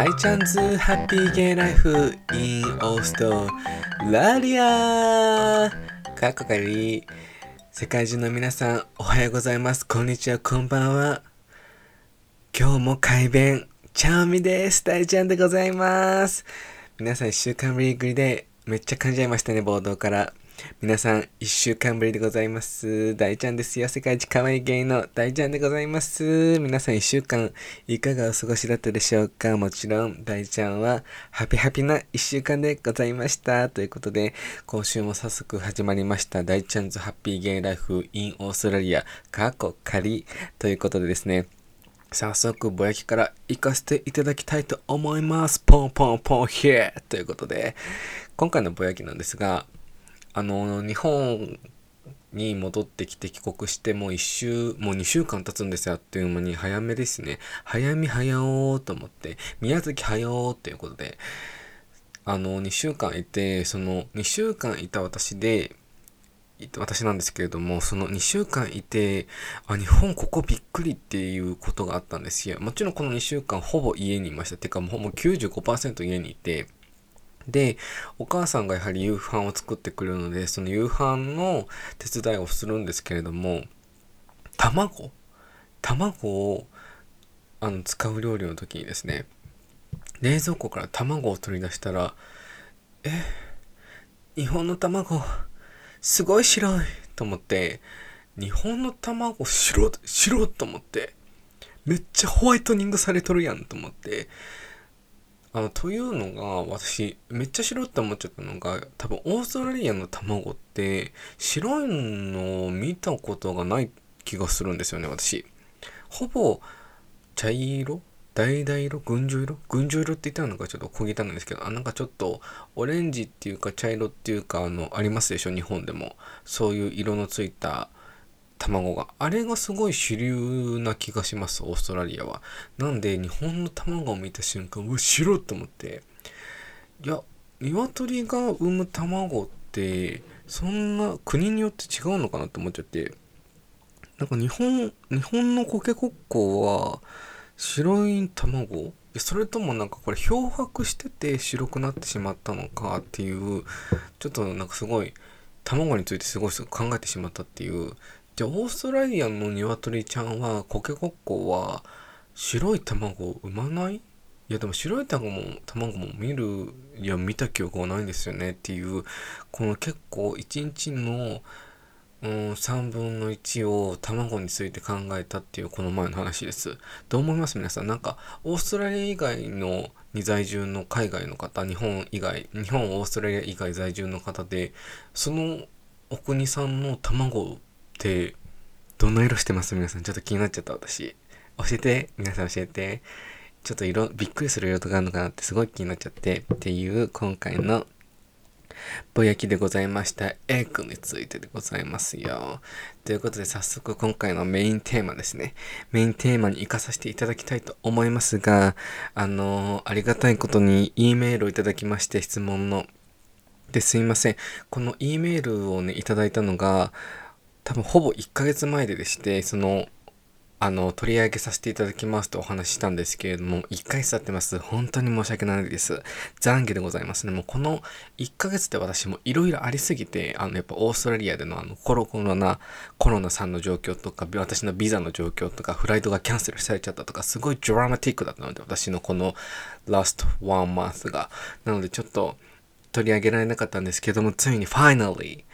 大チャンズハッピーゲイライフ in オーストラリア。かっこかり世界中の皆さんおはようございます。こんにちはこんばんは。今日も改弁チャオミです。大ちゃんでございます。皆さん一週間ぶりぐりでめっちゃ感じちゃいましたね冒頭から。皆さん、一週間ぶりでございます。大ちゃんですよ。世界一可愛い芸の大ちゃんでございます。皆さん、一週間、いかがお過ごしだったでしょうかもちろん、大ちゃんは、ハピハピな一週間でございました。ということで、今週も早速始まりました。大ちゃんズハッピーゲイライフ in オーストラリア、過去仮ということでですね、早速、ぼやきから行かせていただきたいと思います。ポンポンポンヒェということで、今回のぼやきなんですが、あの、日本に戻ってきて帰国してもう1週、もう2週間経つんですよ。あっという間に早めですね。早見早おーと思って、宮崎早おーということで、あの、2週間いて、その2週間いた私で、私なんですけれども、その2週間いて、あ、日本ここびっくりっていうことがあったんですよ。もちろんこの2週間ほぼ家にいました。てかもうほぼ95%家にいて、で、お母さんがやはり夕飯を作ってくれるので、その夕飯の手伝いをするんですけれども、卵卵をあの使う料理の時にですね、冷蔵庫から卵を取り出したら、え、日本の卵、すごい白いと思って、日本の卵白、白と思って、めっちゃホワイトニングされとるやんと思って、あの、というのが、私、めっちゃ白って思っちゃったのが、多分オーストラリアの卵って、白いのを見たことがない気がするんですよね、私。ほぼ、茶色？橙色？群青色？群青色って言ったのがちょっと小汚いんですけど、あ、なんかちょっと、オレンジっていうか茶色っていうか、あの、ありますでしょ、日本でも。そういう色のついた、卵が。あれがすごい主流な気がします、オーストラリアは。なんで、日本の卵を見た瞬間、うわ、白っと思って。いや、鶏が産む卵って、そんな国によって違うのかなと思っちゃって。なんか日本、日本のコケコッコは、白い卵？それともなんかこれ漂白してて白くなってしまったのかっていう、ちょっとなんかすごい、卵についてすごい考えてしまったっていうじゃあオーストラリアの鶏ちゃんはコケコッコは白い卵を産まない？いやでも白い卵も卵も見るいや見た記憶はないんですよねっていうこの結構一日の、うん、3分の1を卵について考えたっていうこの前の話です。どう思います？皆さん。なんかオーストラリア以外のに在住の海外の方日本以外日本オーストラリア以外在住の方でそのお国産の卵ってどんな色してます？皆さんちょっと気になっちゃった私教えて皆さん教えてちょっと色びっくりする色とかあるのかなってすごい気になっちゃってっていう今回のぼやきでございました。エッグについてでございますよ。ということで早速今回のメインテーマですね。メインテーマに活かさせていただきたいと思いますが、あのー、ありがたいことに E メールをいただきまして質問の。ですいません。この E メールをね、いただいたのが、多分ほぼ1ヶ月前ででして、その、あの、取り上げさせていただきますとお話ししたんですけれども、1ヶ月経ってます。本当に申し訳ないです。懺悔でございますね。もうこの1ヶ月で私もいろいろありすぎて、あの、やっぱオーストラリアでのあの、コロコロナ、コロナさんの状況とか、私のビザの状況とか、フライトがキャンセルされちゃったとか、すごいドラマティックだったので、私のこの last one month が。なのでちょっと取り上げられなかったんですけども、ついに finally、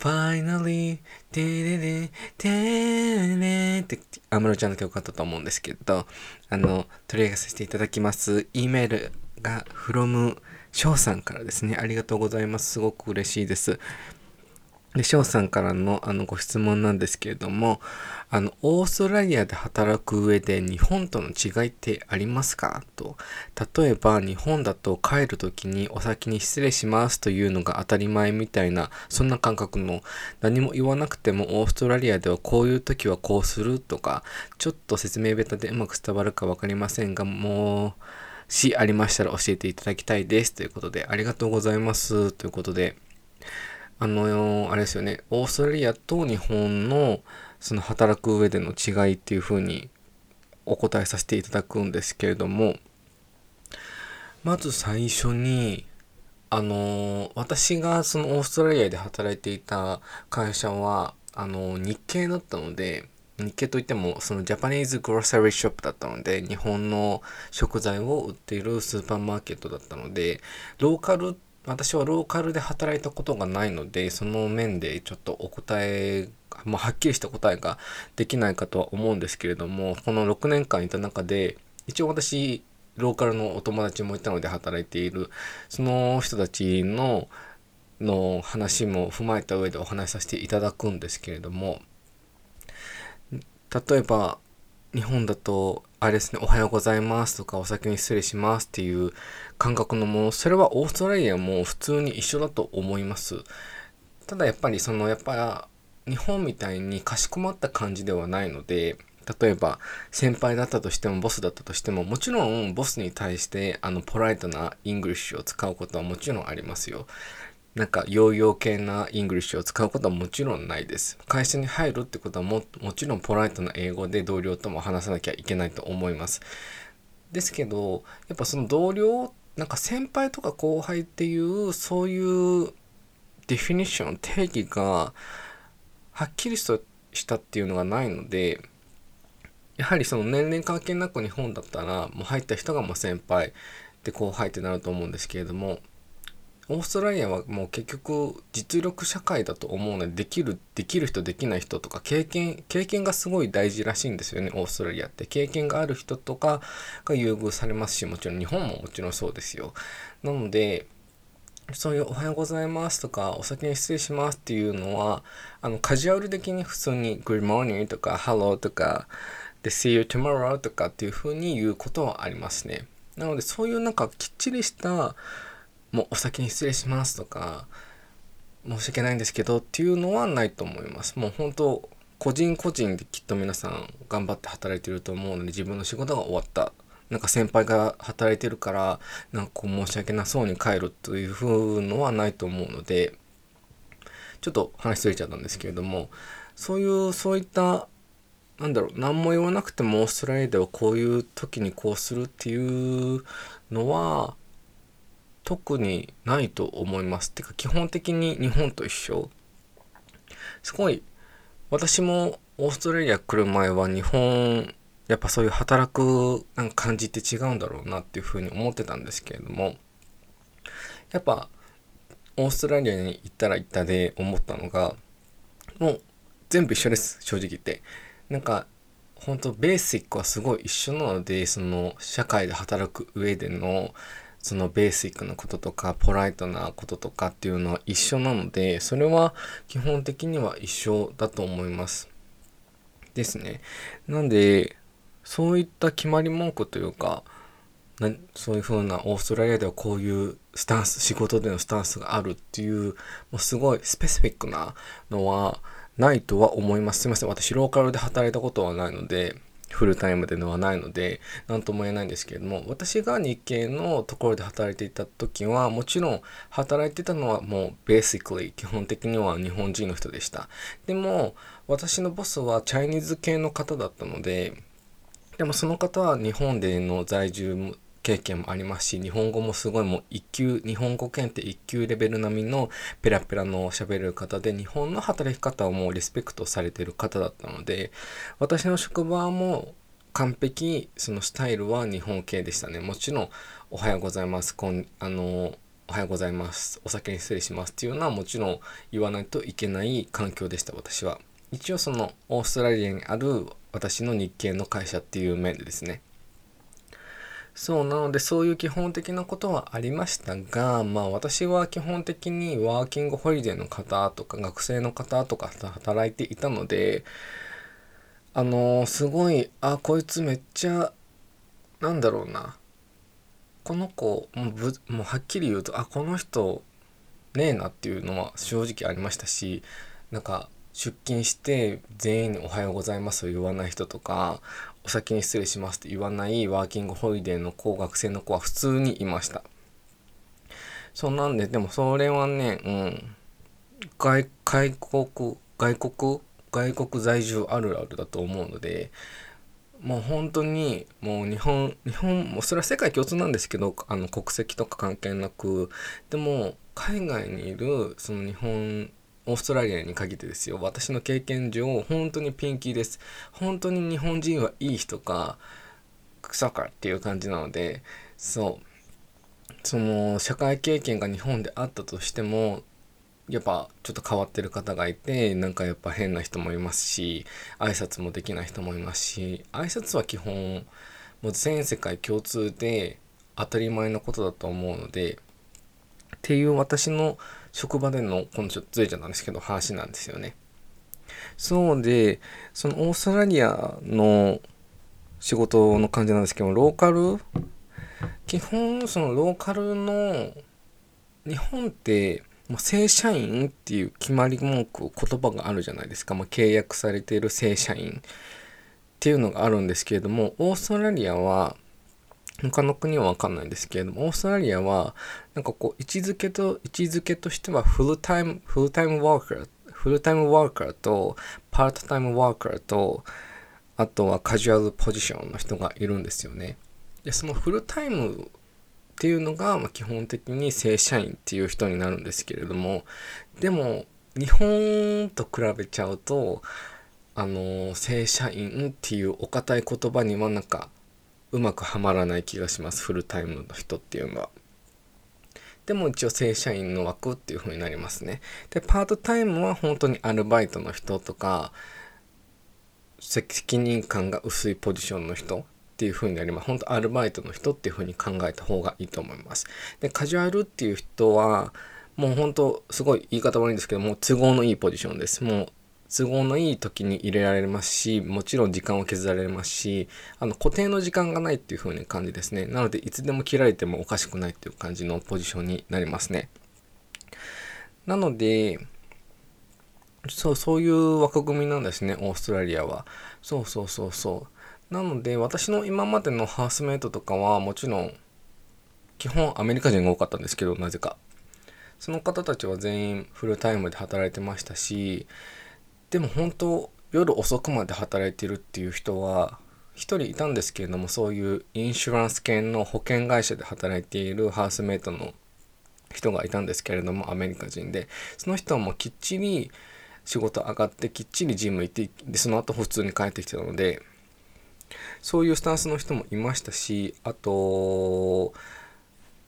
finally, てれれ、てれって、アムロちゃんの曲だったと思うんですけど、あの、取り上げさせていただきます。E メールが from 翔さんからですね。ありがとうございます。すごく嬉しいです。で、翔さんからのあのご質問なんですけれども、あの、オーストラリアで働く上で日本との違いってありますか？と。例えば、日本だと帰る時にお先に失礼しますというのが当たり前みたいな、そんな感覚の、何も言わなくてもオーストラリアではこういう時はこうするとか、ちょっと説明ベタでうまく伝わるかわかりませんが、もう、しありましたら教えていただきたいです。ということで、ありがとうございます。ということで、あの、あれですよね、オーストラリアと日本のその働く上での違いっていうふうにお答えさせていただくんですけれども、まず最初にあの私がそのオーストラリアで働いていた会社はあの日系だったので日系といってもそのジャパニーズグロッサリーショップだったので日本の食材を売っているスーパーマーケットだったのでローカルっ私はローカルで働いたことがないのでその面でちょっとお答えまあ、はっきりした答えができないかとは思うんですけれどもこの6年間いた中で一応私ローカルのお友達もいたので働いているその人たちのの話も踏まえた上でお話しさせていただくんですけれども例えば日本だとあれですね、おはようございますとかお先に失礼しますっていう感覚のもの、それはオーストラリアも普通に一緒だと思います。ただやっぱりそのやっぱ日本みたいにかしこまった感じではないので、例えば先輩だったとしてもボスだったとしてももちろんボスに対してあの polite な English を使うことはもちろんありますよ。なんか yo yo 系な English を使うことはもちろんないです。会社に入るってことはももちろん polite な英語で同僚とも話さなきゃいけないと思います。ですけどやっぱその同僚なんか先輩とか後輩っていうそういうディフィニッション定義がはっきりしたっていうのがないのでやはりその年齢関係なく日本だったらもう入った人がもう先輩で後輩ってなると思うんですけれどもオーストラリアはもう結局実力社会だと思うのでできるできる人できない人とか経験経験がすごい大事らしいんですよねオーストラリアって経験がある人とかが優遇されますしもちろん日本ももちろんそうですよなのでそういうおはようございますとか、お先に失礼しますっていうのは、あの、カジュアル的に普通に Good morning とか Hello とか、で、See you tomorrow とかっていう風に言うことはありますね。なので、そういうなんかきっちりした、もうお先に失礼しますとか、申し訳ないんですけどっていうのはないと思います。もう本当、個人個人できっと皆さん頑張って働いてると思うので、自分の仕事が終わった。なんか先輩が働いてるから、なんかこう申し訳なそうに帰るという風のはないと思うので、ちょっと話しずれちゃったんですけれども、そういう、そういったなんだろう何も言わなくてもオーストラリアではこういう時にこうするっていうのは特にないと思います。てか基本的に日本と一緒。すごい私もオーストラリア来る前は日本やっぱそういう働くなんか感じって違うんだろうなっていうふうに思ってたんですけれどもやっぱオーストラリアに行ったら行ったで思ったのがもう全部一緒です正直言って。なんか本当ベーシックはすごい一緒なのでその社会で働く上でのそのベーシックなこととかポライトなこととかっていうのは一緒なのでそれは基本的には一緒だと思いますですねなんでそういった決まり文句というかなそういう風なオーストラリアではこういうスタンス仕事でのスタンスがあるっていうもうすごいスペシフィックなのはないとは思います。すいません。私、ローカルで働いたことはないので、フルタイムでのはないので、何とも言えないんですけれども、私が日系のところで働いていた時は、もちろん働いてたのはもう、ベーシックリ基本的には日本人の人でした。でも、私のボスはチャイニーズ系の方だったので、でもその方は日本での在住経験もありますし、日本語もすごいもう一級、日本語検定一級レベル並みのペラペラの喋る方で、日本の働き方をもうリスペクトされてる方だったので、私の職場も完璧、そのスタイルは日本系でしたね。もちろん、おはようございます。こん、あの、おはようございます。お酒に失礼しますっていうのはもちろん言わないといけない環境でした、私は。一応そのオーストラリアにある私の日系の会社っていう面でですね。そうなのでそういう基本的なことはありましたがまあ私は基本的にワーキングホリデーの方とか学生の方とか働いていたのであのー、すごいあこいつめっちゃなんだろうな。この子もうぶもうはっきり言うとあこの人ねえなっていうのは正直ありましたしなんか出勤して全員に「おはようございます」を言わない人とかお先に失礼しますって言わないワーキングホリデーの子、学生の子は普通にいました。そうなんで、でもそれはね、うん、外、外国、外国、外国在住あるあるだと思うので、もう本当にもう日本日本もそれは世界共通なんですけどあの国籍とか関係なくでも海外にいるその日本オーストラリアに限ってですよ。私の経験上本当にピンキーです。本当に日本人はいい人か草かっていう感じなのでそう。その社会経験が日本であったとしてもやっぱちょっと変わってる方がいてなんかやっぱ変な人もいますし挨拶もできない人もいますし挨拶は基本もう全世界共通で当たり前のことだと思うのでっていう私の職場でのこのちょっとずれちゃったんですけど話なんですよね。そうでそのオーストラリアの仕事の感じなんですけどローカル？基本そのローカルの日本ってま、正社員っていう決まり文句言葉があるじゃないですか、まあ、契約されている正社員っていうのがあるんですけれどもオーストラリアは他の国は分かんないんですけれどもオーストラリアはなんかこう位置づけと位置づけとしてはフルタイムフルタイムワーカーフルタイムワーカーとパートタイムワーカーとあとはカジュアルポジションの人がいるんですよね。でそのフルタイムっていうのが、ま、基本的に正社員っていう人になるんですけれどもでも日本と比べちゃうとあの正社員っていうお堅い言葉にはなんかうまくはまらない気がしますフルタイムの人っていうのは。でも一応正社員の枠っていう風になりますね。で、パートタイムは本当にアルバイトの人とか、責任感が薄いポジションの人っていう風になります。本当アルバイトの人っていう風に考えた方がいいと思います。で、カジュアルっていう人は、もう本当すごい言い方悪いんですけども、都合のいいポジションです。もう都合のいい時に入れられますし、もちろん時間を削られますし、あの固定の時間がないっていう風な感じですね。なので、いつでも切られてもおかしくないっていう感じのポジションになりますね。なので、そう、そういう枠組みなんですね、オーストラリアは。そうそうそうそう。なので私の今までのハウスメイトとかはもちろん基本アメリカ人が多かったんですけどなぜかその方たちは全員フルタイムで働いてましたしでも本当夜遅くまで働いてるっていう人は1人いたんですけれどもそういうインシュランス系の保険会社で働いているハウスメイトの人がいたんですけれどもアメリカ人で。その人はもうきっちり仕事上がってきっちりジム行ってでその後普通に帰ってきてたのでそういうスタンスの人もいましたしあと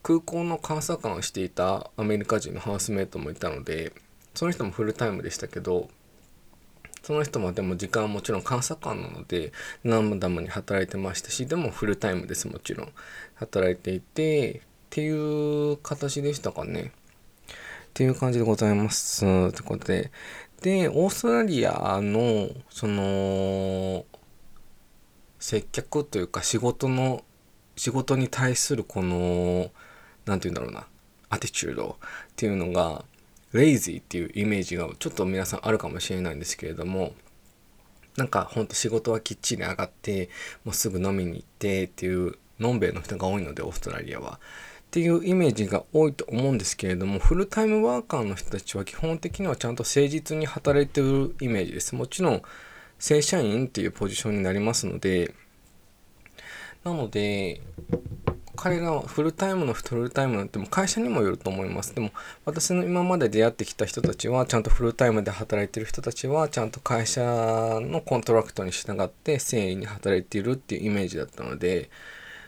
空港の監査官をしていたアメリカ人のハウスメイトもいたのでその人もフルタイムでしたけどその人もでも時間はもちろん監査官なので何ダムに働いてましたしでもフルタイムですもちろん。働いていてっていう形でしたかね。っていう感じでございます。ってことで。でオーストラリアのその接客というか仕事の仕事に対するこの何て言うんだろうな。アティチュードっていうのがレイジーっていうイメージがちょっと皆さんあるかもしれないんですけれどもなんかほんと仕事はきっちり上がってもうすぐ飲みに行ってっていうのんべえの人が多いのでオーストラリアは。っていうイメージが多いと思うんですけれどもフルタイムワーカーの人たちは基本的にはちゃんと誠実に働いてるイメージです。もちろん正社員っていうポジションになりますので、なので、彼らはフルタイムのフルタイムなんても会社にもよると思います。でも私の今まで出会ってきた人たちはちゃんとフルタイムで働いてる人たちはちゃんと会社の contract に従って誠意に働いているっていうイメージだったので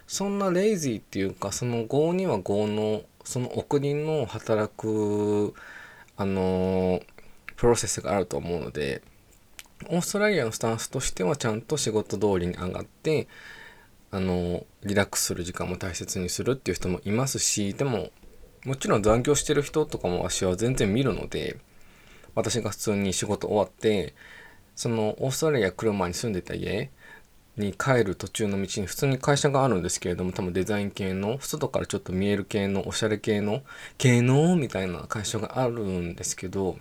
そんな lazy っていうかその業には業のその送りの働くあのプロセスがあると思うのでオーストラリアのスタンスとしてはちゃんと仕事通りに上がってあのリラックスする時間も大切にするっていう人もいますしでももちろん残業してる人とかも私は全然見るので私が普通に仕事終わってそのオーストラリア来る前に住んでた家に帰る途中の道に普通に会社があるんですけれども多分デザイン系の外からちょっと見える系のおしゃれ系の系のみたいな会社があるんですけど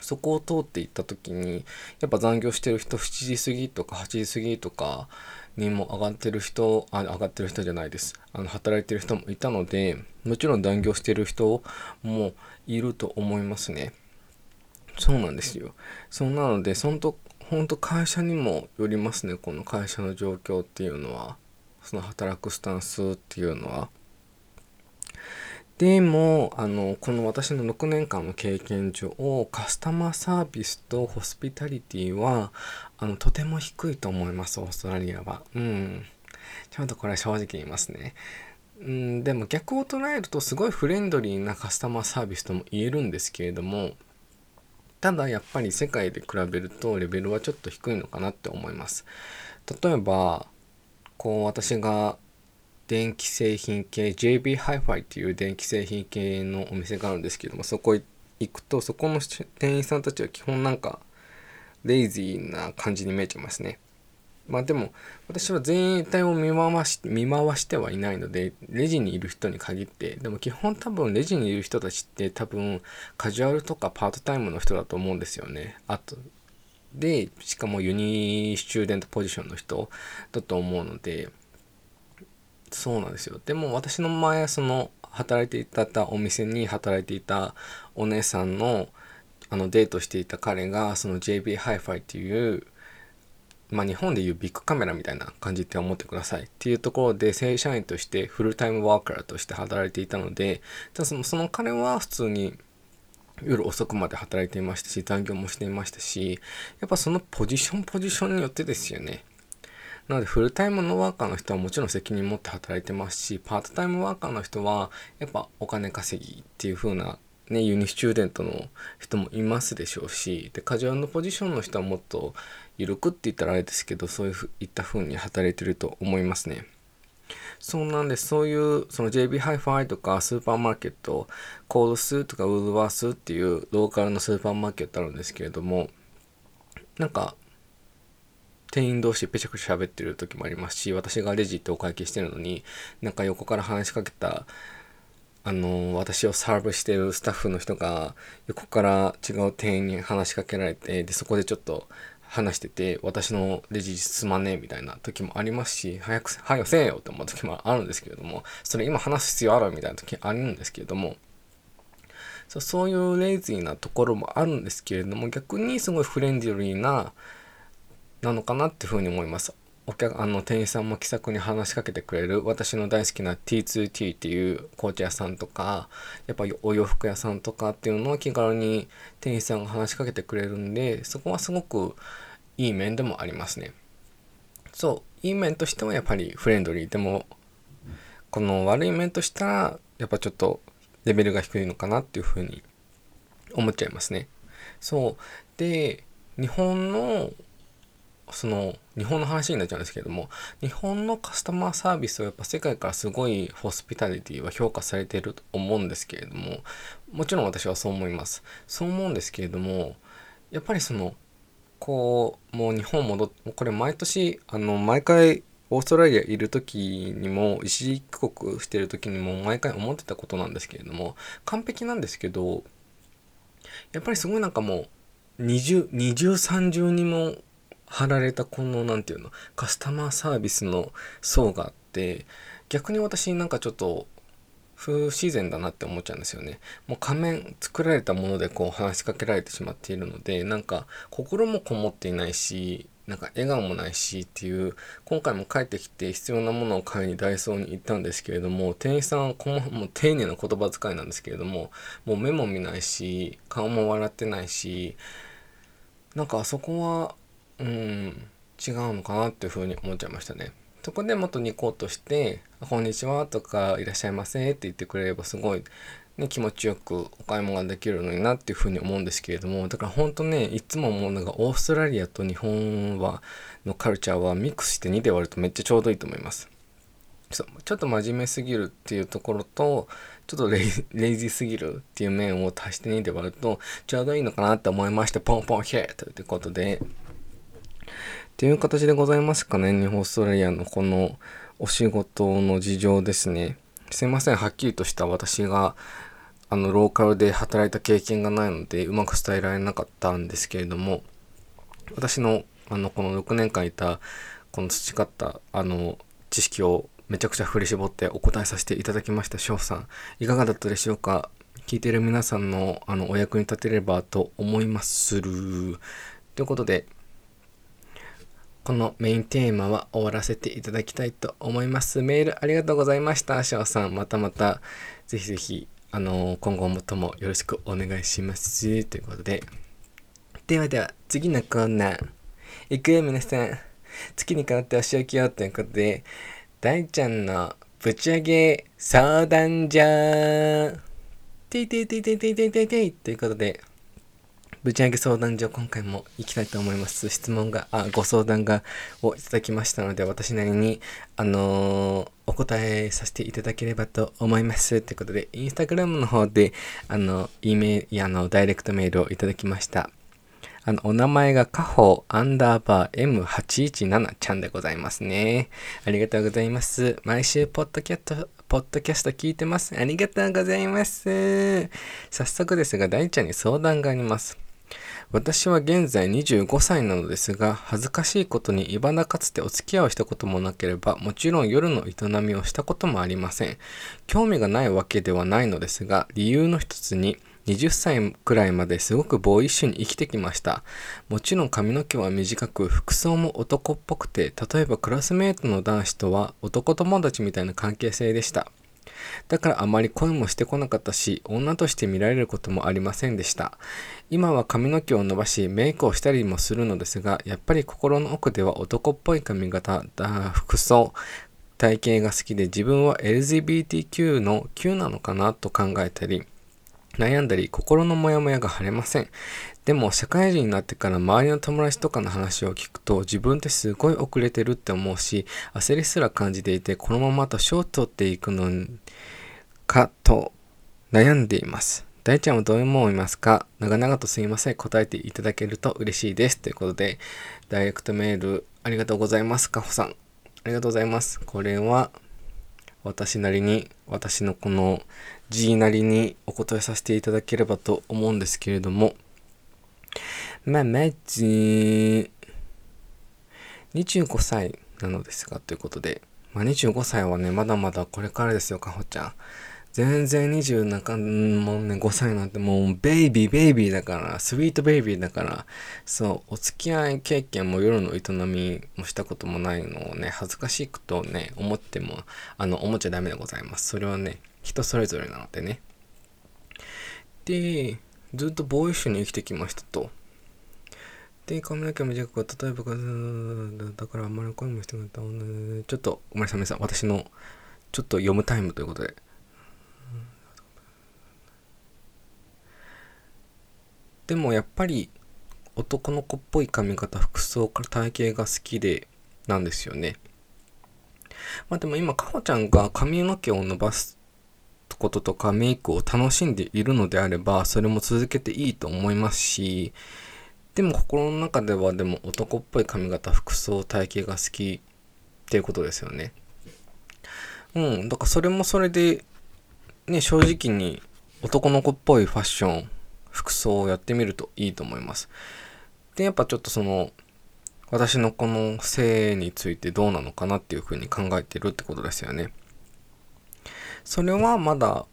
そこを通って行った時にやっぱ残業してる人7時過ぎとか8時過ぎとかにも上がってる人あ上がってる人じゃないです。あの働いてる人もいたのでもちろん残業してる人もいると思いますね。そうなんですよ。そうなのでそんと本当会社にもよりますねこの会社の状況っていうのは。その働くスタンスっていうのは。でもあのこの私の6年間の経験上カスタマーサービスとホスピタリティはあのとても低いと思いますオーストラリアは。うんちゃんとこれは正直言いますね。うん、でも逆を捉えるとすごいフレンドリーなカスタマーサービスとも言えるんですけれどもただやっぱり世界で比べるとレベルはちょっと低いのかなって思います。例えばこう私が電気製品系 JB ハイファイっていう電気製品系のお店があるんですけどもそこ行くとそこの店員さんたちは基本なんか lazy な感じに見えちゃいますね。まあでも私は全体を見回し見回してはいないのでレジにいる人に限ってでも基本多分レジにいる人たちって多分カジュアルとかパートタイムの人だと思うんですよね。あとでしかも uni student ポジションの人だと思うのでそうなんですよでも私の前その働いていたお店に働いていたお姉さんのあのデートしていた彼がその JB ハイファイっていうまあ、日本でいうビックカメラみたいな感じって思ってくださいっていうところで正社員としてフルタイムワーカーとして働いていたのでそのその彼は普通に夜遅くまで働いていましたし残業もしていましたしやっぱそのポジションポジションによってですよね。なのでフルタイムのワーカーの人はもちろん責任持って働いてますしパートタイムワーカーの人はやっぱお金稼ぎっていう風なね、 uni student の人もいますでしょうしでカジュアルのポジションの人はもっと緩くって言ったらあれですけどそういういった風に働いてると思いますね。そうなんです。そういう、その JB ハイファイとかスーパーマーケット、コールスとかウールワースっていうローカルのスーパーマーケットあるんですけれども、なんか、店員同士ぺちゃくちゃ喋ってる時もありますし、私がレジってお会計してるのに、なんか横から話しかけた、あの、私をサーブしてるスタッフの人が、横から違う店員に話しかけられて、で、そこでちょっと、話してて、私のレジ進まねえみたいな時もありますし、早く、早くせえよって思う時もあるんですけれども、それ今話す必要あるみたいな時あるんですけれども、そうそういうレイジーなところもあるんですけれども、逆にすごいフレンデリーな、なのかなっていうふうに思います。お客あの店員さんも気さくに話しかけてくれる私の大好きな T2T っていう紅茶屋さんとかやっぱお洋服屋さんとかっていうのを気軽に店員さんが話しかけてくれるんでそこはすごくいい面でもありますね。そういい面としてはやっぱりフレンドリーでもこの悪い面としたらやっぱちょっとレベルが低いのかなっていうふうに思っちゃいますね。そう。で日本のその日本の話になっちゃうんですけれども日本のカスタマーサービスはやっぱ世界からすごいホスピタリティは評価されていると思うんですけれどももちろん私はそう思います。そう思うんですけれどもやっぱりそのこうもう日本戻ってこれ毎年あの毎回オーストラリアいる時にも一時帰国してる時にも毎回思ってたことなんですけれども完璧なんですけどやっぱりすごいなんかもう二重二重三重にも貼られたこの何て言うのカスタマーサービスの層があって逆に私なんかちょっと不自然だなって思っちゃうんですよね。もう仮面作られたものでこう話しかけられてしまっているのでなんか心もこもっていないしなんか笑顔もないしっていう今回も帰ってきて必要なものを買いにダイソーに行ったんですけれども店員さんはこもう丁寧な言葉遣いなんですけれどももう目も見ないし顔も笑ってないしなんかあそこはうん違うのかなっていうふうに思っちゃいましたね。そこでもっとニコッとして「こんにちは」とか「いらっしゃいませ」って言ってくれればすごい、ね、気持ちよくお買い物ができるのになっていうふうに思うんですけれどもだからほんとねいつも思うのがオーストラリアと日本はのカルチャーはミックスして2で割るとめっちゃちょうどいいと思います。ちょっと真面目すぎるっていうところとちょっとレイレイジーすぎるっていう面を足して2で割るとちょうどいいのかなって思いましてポンポンヘーということでっていう形でございますかね、日本オーストラリアのこのお仕事の事情ですね。すいません、はっきりとした私が、あの、ローカルで働いた経験がないので、うまく伝えられなかったんですけれども、私の、あの、この6年間いた、この培った、あの、知識をめちゃくちゃ振り絞ってお答えさせていただきました、翔さん。いかがだったでしょうか？聞いてる皆さんの、あの、お役に立てればと思いまする。ということで、このメインテーマは終わらせていただきたいと思います。メールありがとうございました。翔さん、またまた、ぜひぜひ、あのー、今後もともよろしくお願いします。ということで。ではでは、次のコーナー。いくよ、皆さん。月に変わってお仕置きよということで、大ちゃんのぶち上げ相談じゃーていていていていていていていていということで、ぶち上げ相談所今回も行きたいと思います。質問が、あ、ご相談が、をいただきましたので、私なりに、あのー、お答えさせていただければと思います。ということで、インスタグラムの方で、あの、E メール、あの、ダイレクトメールをいただきました。あの、お名前がカホアンダーバー M817 ちゃんでございますね。ありがとうございます。毎週、ポッドキャスト、ポッドキャスト聞いてます。ありがとうございます。早速ですが、大ちゃんに相談があります。私は現在25歳なのですが、恥ずかしいことにいばなかつてお付き合いをしたこともなければ、もちろん夜の営みをしたこともありません。興味がないわけではないのですが、理由の一つに、20歳くらいまですごくボーイッシュに生きてきました。もちろん髪の毛は短く、服装も男っぽくて、例えばクラスメートの男子とは男友達みたいな関係性でした。だからあまり恋もしてこなかったし、女として見られることもありませんでした。今は髪の毛を伸ばし、メイクをしたりもするのですが、やっぱり心の奥では男っぽい髪型、服装、体型が好きで自分は LGBTQ の Q なのかなと考えたり、悩んだり、心のモヤモヤが晴れません。でも、社会人になってから周りの友達とかの話を聞くと、自分ってすごい遅れてるって思うし、焦りすら感じていて、このまま年を取っていくのかと悩んでいます。大ちゃんはどう思いますか？長々とすいません。答えていただけると嬉しいです。ということで、ダイレクトメールありがとうございます。かほさん。ありがとうございます。これは、私なりに、私のこの G なりにお答えさせていただければと思うんですけれども、まあ、まず、25歳なのですが、ということで、まあ、25歳はね、まだまだこれからですよ、かほちゃん。全然20中、もうね、5歳なんてもうベイビーベイビーだから、スイートベイビーだから、そう、お付き合い経験も夜の営みもしたこともないのをね、恥ずかしくとね、思っても、あの、思っちゃダメでございます。それはね、人それぞれなのでね。で、ずっとボーイッシュに生きてきましたと。で、髪の毛短く、例えば、だからあんまり声もしてなかった。ちょっと、ごめんなさい、皆さん。私の、ちょっと読むタイムということで。でもやっぱり男の子っぽい髪型、服装から体型が好きでなんですよね。まあでも今、かほちゃんが髪の毛を伸ばすこととかメイクを楽しんでいるのであれば、それも続けていいと思いますし、でも心の中ではでも男っぽい髪型、服装、体型が好きっていうことですよね。うん、だからそれもそれで、ね、正直に男の子っぽいファッション、服装をやってみるといいと思います。で、やっぱちょっとその、私のこの性についてどうなのかなっていうふうに考えてるってことですよね。それはまだ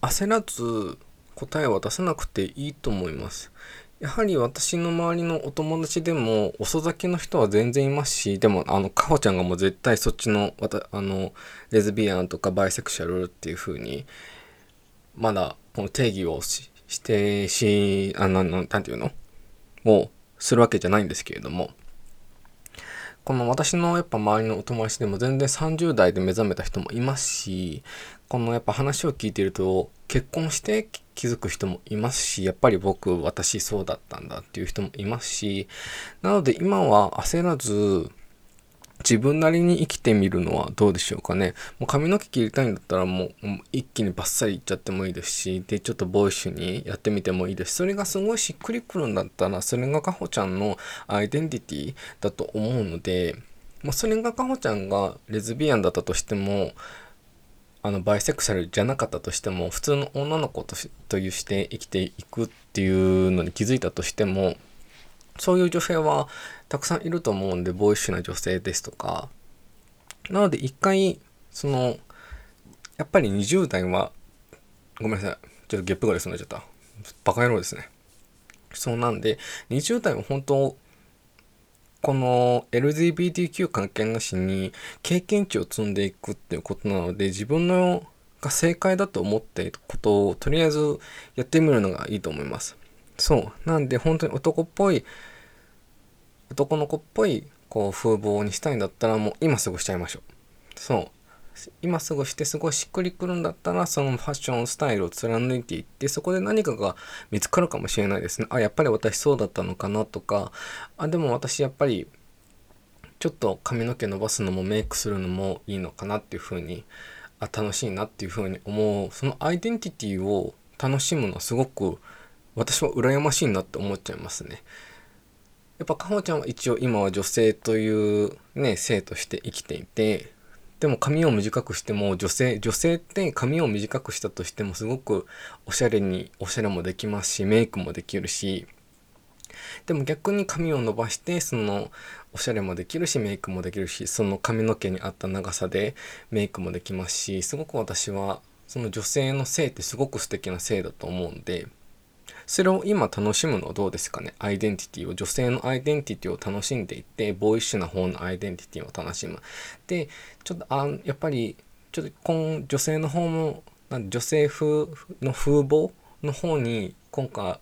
焦らず答えは出さなくていいと思います。やはり私の周りのお友達でも遅咲きの人は全然いますし、でもあの、かほちゃんがもう絶対そっちの、あの、レズビアンとかバイセクシャルっていう風に、まだこの定義をししてし、あの、なんていうのをするわけじゃないんですけれども、この私のやっぱ周りのお友達でも全然30代で目覚めた人もいますし、このやっぱ話を聞いてると結婚して気づく人もいますし、やっぱり僕、私そうだったんだっていう人もいますし、なので今は焦らず、自分なりに生きてみるのはどうでしょうかね。もう髪の毛切りたいんだったらもう一気にバッサリいっちゃってもいいですし、で、ちょっとボーイッシュにやってみてもいいです。それがすごいしっくりくるんだったら、それがかほちゃんのアイデンティティだと思うので、まあ、それがかほちゃんがレズビアンだったとしても、あのバイセクシャルじゃなかったとしても普通の女の子とというして生きていくっていうのに気づいたとしてもそういう女性はたくさんいると思うんで、ボーイッシュな女性ですとか。なので一回、その、やっぱり20代は、ごめんなさい。ちょっとゲップがですね、ちゃった。バカ野郎ですね。そうなんで、20代は本当、この LGBTQ 関係なしに経験値を積んでいくっていうことなので自分のが正解だと思っていることをとりあえずやってみるのがいいと思います。そう。なんで本当に男っぽい男の子っぽいこう風貌にしたいんだったらもう今すぐしちゃいましょう。そう。今すぐしてすごいしっくりくるんだったらそのファッションスタイルを貫いていってそこで何かが見つかるかもしれないですね。あやっぱり私そうだったのかなとか。あでも私やっぱりちょっと髪の毛伸ばすのもメイクするのもいいのかなっていう風にあ楽しいなっていう風に思う。そのアイデンティティを楽しむのはすごく私は羨ましいなって思っちゃいますね。やっぱかほちゃんは一応今は女性というね性として生きていてでも髪を短くしても女性女性って髪を短くしたとしてもすごくおしゃれにおしゃれもできますしメイクもできるしでも逆に髪を伸ばしてそのおしゃれもできるしメイクもできるしその髪の毛に合った長さでメイクもできますしすごく私はその女性の性ってすごく素敵な性だと思うんでそれを今楽しむのどうですかね？アイデンティティを女性のアイデンティティを楽しんでいってボーイッシュな方のアイデンティティを楽しむ。でちょっとあやっぱりちょっと今女性の方も女性風の風貌の方に今回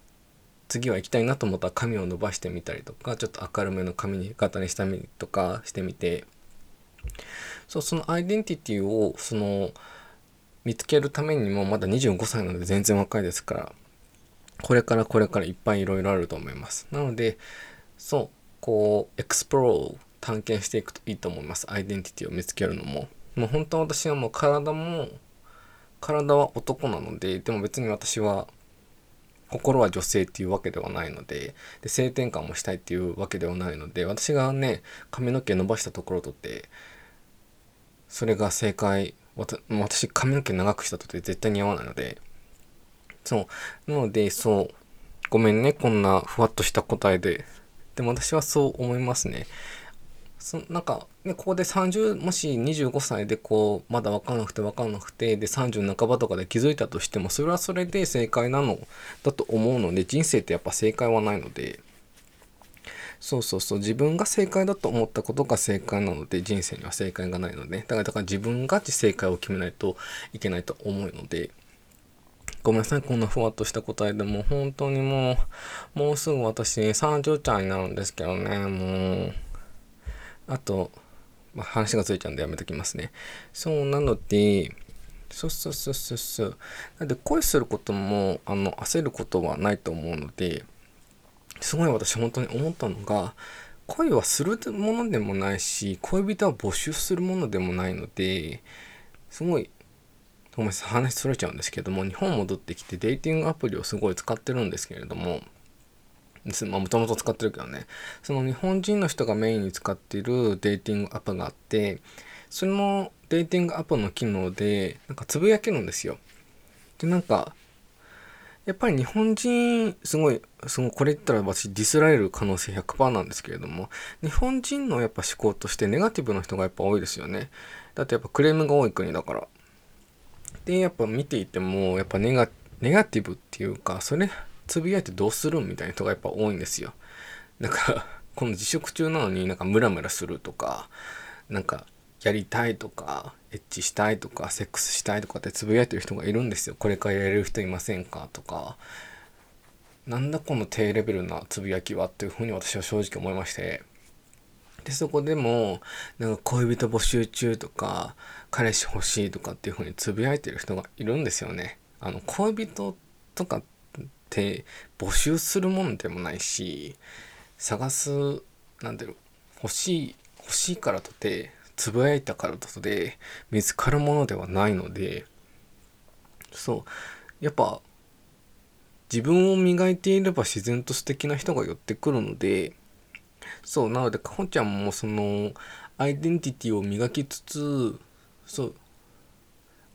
次は行きたいなと思ったら髪を伸ばしてみたりとかちょっと明るめの髪型にしたりとかしてみてそうそのアイデンティティをその見つけるためにもまだ25歳なので全然若いですからこれからこれからいっぱいいろいろあると思います。なので、そう、こう、 explore、探検していくといいと思います。アイデンティティを見つけるのも。もう本当は私はもう体も、体は男なので、でも別に私は、心は女性っていうわけではないのでで性転換もしたいっていうわけではないので私がね髪の毛伸ばしたところとってそれが正解私髪の毛長くしたとって絶対に合わないのでそう。なので、そう。ごめんね、こんなふわっとした答えで。でも私はそう思いますね。そなんか、ね、ここで30もし25歳でこうまだ分かんなくて分かんなくてで30半ばとかで気づいたとしてもそれはそれで正解なのだと思うので人生ってやっぱ正解はないのでそうそうそう自分が正解だと思ったことが正解なので人生には正解がないのでだからだから自分が正解を決めないといけないと思うので。ごめんなさい、こんなふわっとした答えでも本当にもう、もうすぐ私30歳になるんですけどね、もう。あと、まあ、話がついちゃうんでやめときますね。そうなので、そうそうそうそうそう。なんで恋することも、あの、焦ることはないと思うので、すごい私本当に思ったのが、恋はするものでもないし、恋人は募集するものでもないので、すごいごめんなさい、話それちゃうんですけども、日本戻ってきてデーティングアプリをすごい使ってるんですけれども、まあ、もともと使ってるけどね、その日本人の人がメインに使っているデーティングアプがあって、そのデーティングアプの機能で、なんかつぶやけるんですよ。で、なんか、やっぱり日本人、すごい、そのこれ言ったら私ディスられる可能性100%なんですけれども、日本人のやっぱ思考としてネガティブな人がやっぱ多いですよね。だってやっぱクレームが多い国だから。でやっぱ見ていてもやっぱネガティブっていうかそれつぶやいてどうするみたいな人がやっぱ多いんですよ。なんかこの自粛中なのになんかムラムラするとかなんかやりたいとかエッチしたいとかセックスしたいとかってつぶやいてる人がいるんですよ。これからやれる人いませんかとか。なんだこの低レベルなつぶやきはっていうふうに私は正直思いまして。でそこでもなんか恋人募集中とか彼氏欲しいとかっていう風につぶやいてる人がいるんですよね。あの恋人とかって募集するもんでもないし探すなんだろう欲しい欲しいからとてつぶやいたからとて見つかるものではないのでそうやっぱ自分を磨いていれば自然と素敵な人が寄ってくるのでそうなのでかほちゃんもそのアイデンティティを磨きつつそう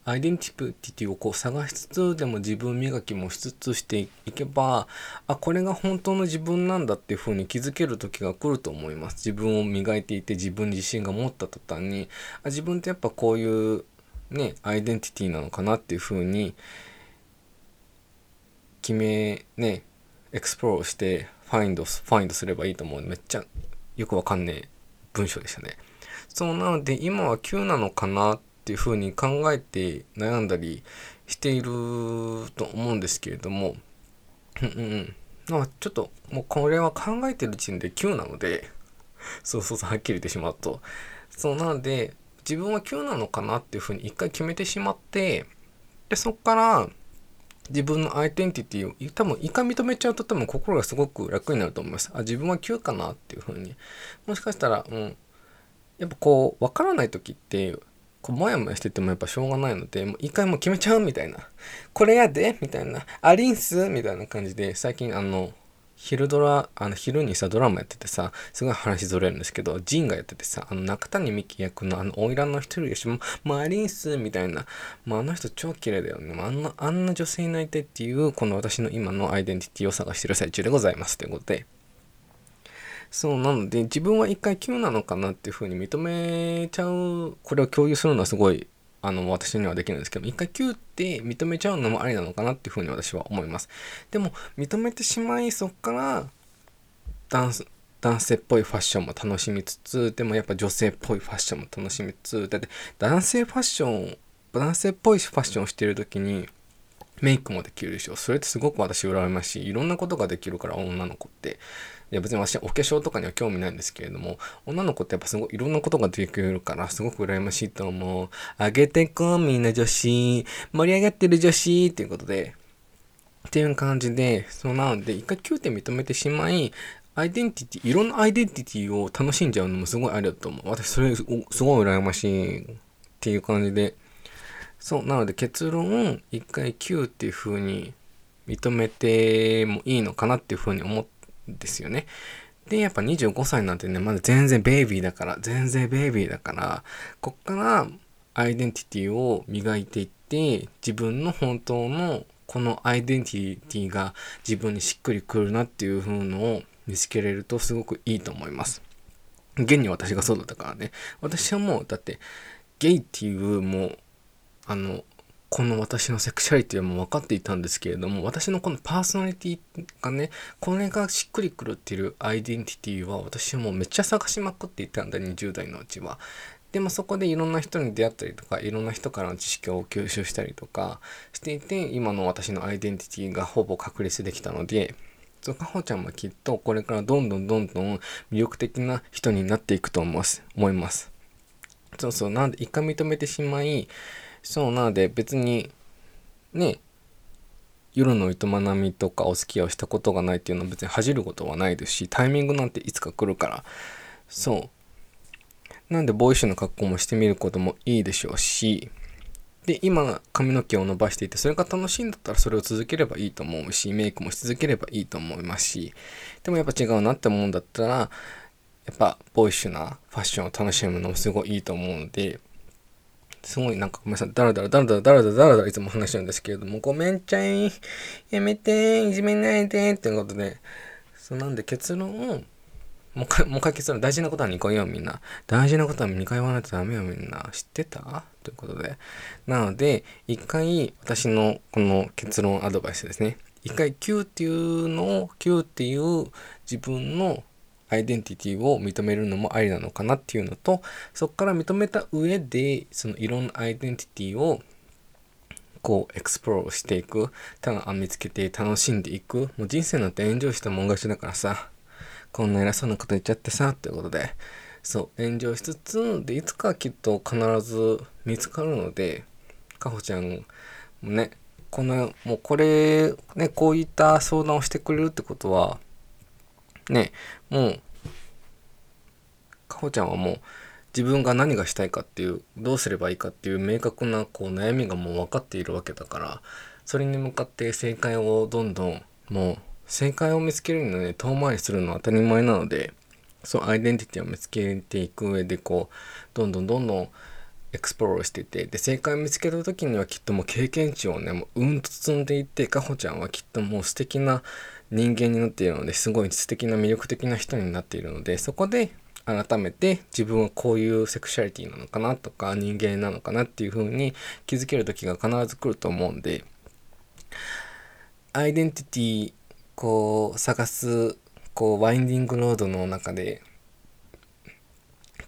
アイデンティティをこう探しつつでも自分磨きもしつつしていけばあこれが本当の自分なんだっていうふうに気づける時が来ると思います。自分を磨いていて自分自身が持った途端に。あ自分ってやっぱこういうねアイデンティティなのかなっていうふうに決めね explore して find find すればいいと思うめっちゃよくわかんねえ文章でしたね。そうなので今は Q なのかなっていうふうに考えて悩んだりしていると思うんですけれども、うんうん。まあちょっともうこれは考えてる時点で Q なので、そうそうそうはっきり言ってしまうと。そうなので自分は Q なのかなっていうふうに一回決めてしまって、で、そっから自分のアイデンティティを多分一回認めちゃうと多分心がすごく楽になると思います。あ、自分は Q かなっていうふうに。もしかしたら、うん。やっぱこう、分からない時って、こう、もやもやしててもやっぱしょうがないので、もう一回もう決めちゃうみたいな。これやでみたいな。ありんすみたいな感じで、最近あの、昼ドラ、あの、昼にさ、ドラマやっててさ、すごい話ずれるんですけど、ジンがやっててさ、あの、中谷美紀役のあの、花魁の一人よし、マリンスみたいな、まあ、あの人超綺麗だよね。あんな、あんな女性になりたいっていう、この私の今のアイデンティティを探してる最中でございます。ということで。そう、なので、自分は一回 Q なのかなっていうふうに認めちゃう、これを共有するのはすごいあの、私にはできるんですけど、一回 Q って認めちゃうのもありなのかなっていうふうに私は思います。でも、認めてしまい、そっから、ダンス、男性っぽいファッションも楽しみつつ、でもやっぱ女性っぽいファッションも楽しみつつ、だって男性ファッション、男性っぽいファッションをしてる時に、メイクもできるでしょ。それってすごく私羨ましい。いろんなことができるから、女の子って。いや別に私お化粧とかには興味ないんですけれども、女の子ってやっぱすごいいろんなことができるから、すごく羨ましいと思う。あげてこみんな女子。盛り上がってる女子っていうことで、っていう感じで、そうなので、一回9点認めてしまい、アイデンティティ、いろんなアイデンティティを楽しんじゃうのもすごいありだと思う。私、それすごい羨ましいっていう感じで。そう、なので結論、一回9っていう風に認めてもいいのかなっていう風に思ってですよね。で、やっぱ25歳なんてね、まだ全然ベイビーだから、全然ベイビーだから、こっからアイデンティティを磨いていって、自分の本当のこのアイデンティティが自分にしっくりくるなっていう風のを見つけれるとすごくいいと思います。現に私がそうだったからね。私はもう、だって、ゲイっていうもう、あの、この私のセクシャリティはもう分かっていたんですけれども、私のこのパーソナリティがね、これがしっくりくるっていうアイデンティティは私はもうめっちゃ探しまくっていたんだ、20代のうちは。でもそこでいろんな人に出会ったりとか、いろんな人からの知識を吸収したりとかしていて、今の私のアイデンティティがほぼ確立できたので、そう、かほちゃんもきっとこれからどんどんどんどん魅力的な人になっていくと思います。思います。そうそう、なんで一回認めてしまい、そうなので別にね夜の営みとかお付き合いをしたことがないっていうのは別に恥じることはないですしタイミングなんていつか来るから。そう。なんでボーイッシュな格好もしてみることもいいでしょうしで今髪の毛を伸ばしていてそれが楽しいんだったらそれを続ければいいと思うしメイクもし続ければいいと思いますしでもやっぱ違うなって思うんだったらやっぱボーイッシュなファッションを楽しむのもすごいいいと思うのですごいなんかごめんなさい、だらだらだらだらだらだらだらだらいつも話してるんですけれども、ごめんちゃい、やめて、いじめないで、っていうことで、そうなんで結論を、もう一回、もう一回結論、大事なことは2回言おうみんな。大事なことは2回言わないとダメよみんな。知ってたということで。なので、1回私のこの結論アドバイスですね。1回 Q っていうのを、Q っていう自分のアイデンティティを認めるのもありなのかなっていうのと、そこから認めた上で、そのいろんなアイデンティティをこう explore していく、ただ見つけて楽しんでいく。もう人生なんてエンジョイしたもん勝ちだからさ、こんな偉そうなこと言っちゃってさ、ということで、そう、エンジョイしつつ、で、いつかきっと必ず見つかるので、かほちゃんもね、この、もうこれ、ね、こういった相談をしてくれるってことは、ね、もう、かほちゃんはもう自分が何がしたいかっていう、どうすればいいかっていう明確なこう悩みがもう分かっているわけだから、それに向かって正解をどんどん、もう正解を見つけるので、ね、遠回りするのは当たり前なので、そうアイデンティティを見つけていく上でこう、どんどんどんどんエクスプロールしてて、で、正解を見つけた時にはきっともう経験値をね、もううんと積んでいって、かほちゃんはきっともう素敵な人間になっているのですごい素敵な魅力的な人になっているのでそこで改めて自分はこういうセクシャリティなのかなとか人間なのかなっていう風に気づける時が必ず来ると思うんでアイデンティティこう探すこうワインディングロードの中で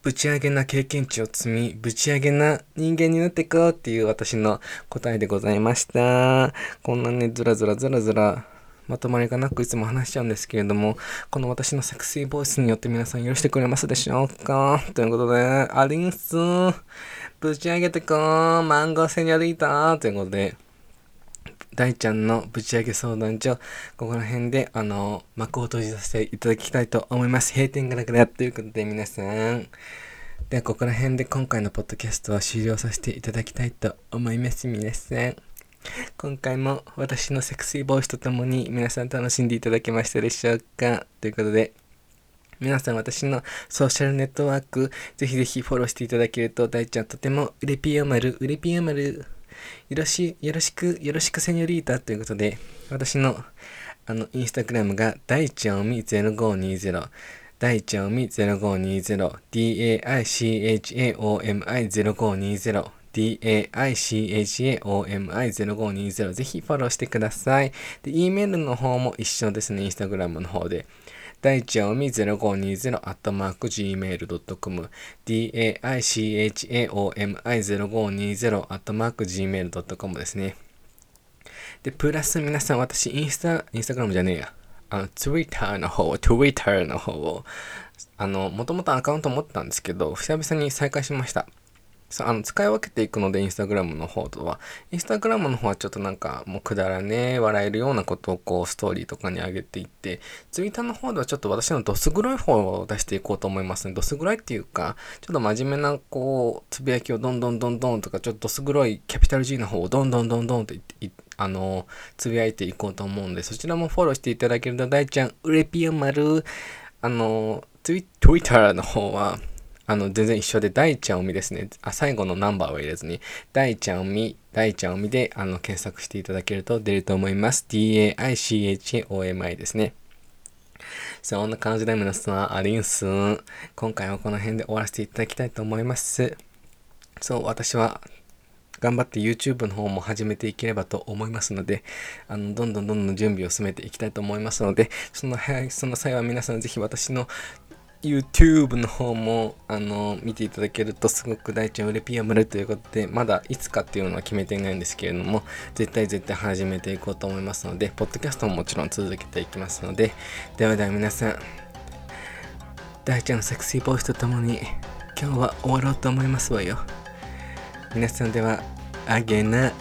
ぶち上げな経験値を積み、ぶち上げな人間になっていこうっていう私の答えでございました。こんなね、ずらずらずらずらまとまりがなくいつも話しちゃうんですけれども、この私のセクシーボイスによって皆さん許してくれますでしょうか？ということで、アリンス、ぶち上げてこー、マンゴーセニョリータということで、大ちゃんのぶち上げ相談所、ここら辺で、あの、幕を閉じさせていただきたいと思います。閉店ガラガラということで、皆さん。では、ここら辺で今回のポッドキャストは終了させていただきたいと思います。皆さん。今回も私のセクシーボイスとともに皆さん楽しんでいただけましたでしょうか？ということで、皆さん私のソーシャルネットワーク、ぜひぜひフォローしていただけると大ちゃんとてもうれぴよまる、うれぴよまる、よろし、よろしく、よろしくセニョリータということで、私の、あの、インスタグラムが、大ちゃんおみ0520、大ちゃんおみ0520、daichaomi0520、daichaomi0520 ぜひフォローしてください。で、E メールの方も一緒ですね、インスタグラムの方で。大地青み0520アットマーク gmail.com daichaomi0520 アットマーク gmail.com ですね。で、プラス皆さん私インスタ、インスタグラムじゃねえや。あの、Twitter の方、Twitter の方を、あの、もともとアカウント持ってたんですけど、久々に再開しました。そうあの使い分けていくので、インスタグラムの方とは。インスタグラムの方はちょっとなんか、もうくだらねえ、笑えるようなことをこう、ストーリーとかに上げていって、ツイッターの方ではちょっと私のどす黒い方を出していこうと思いますね。どす黒いっていうか、ちょっと真面目な、こう、つぶやきをどんどんどんどんとか、ちょっとどす黒いキャピタル G の方をどんどんどんどんとあの、つぶやいていこうと思うんで、そちらもフォローしていただけると、大ちゃん、うれぴよまる、あの、ツイッターの方は、あの、全然一緒で、大ちゃんおみですね。あ、最後のナンバーを入れずに、大ちゃんおみ、大ちゃんおみで、あの、検索していただけると出ると思います。daichomi ですね。そんな感じで皆さん、ありんすん。今回はこの辺で終わらせていただきたいと思います。そう、私は、頑張って YouTube の方も始めていければと思いますので、あの、どんどんどんどん準備を進めていきたいと思いますので、その、その際は皆さんぜひ私の YouTube の方も、あの、見ていただけるとすごく大ちゃんうれぴやむるということで、まだいつかっていうのは決めていないんですけれども、絶対絶対始めていこうと思いますので、ポッドキャストももちろん続けていきますので、ではでは皆さん、大ちゃんのセクシーボイスとともに、今日は終わろうと思いますわよ。皆さんでは、あげな、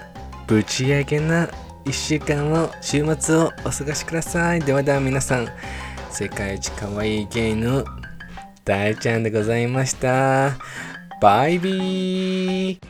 ぶち上げな1週間を、週末をお過ごしください。ではでは皆さん、世界一可愛いゲイの大ちゃんでございました。バイビー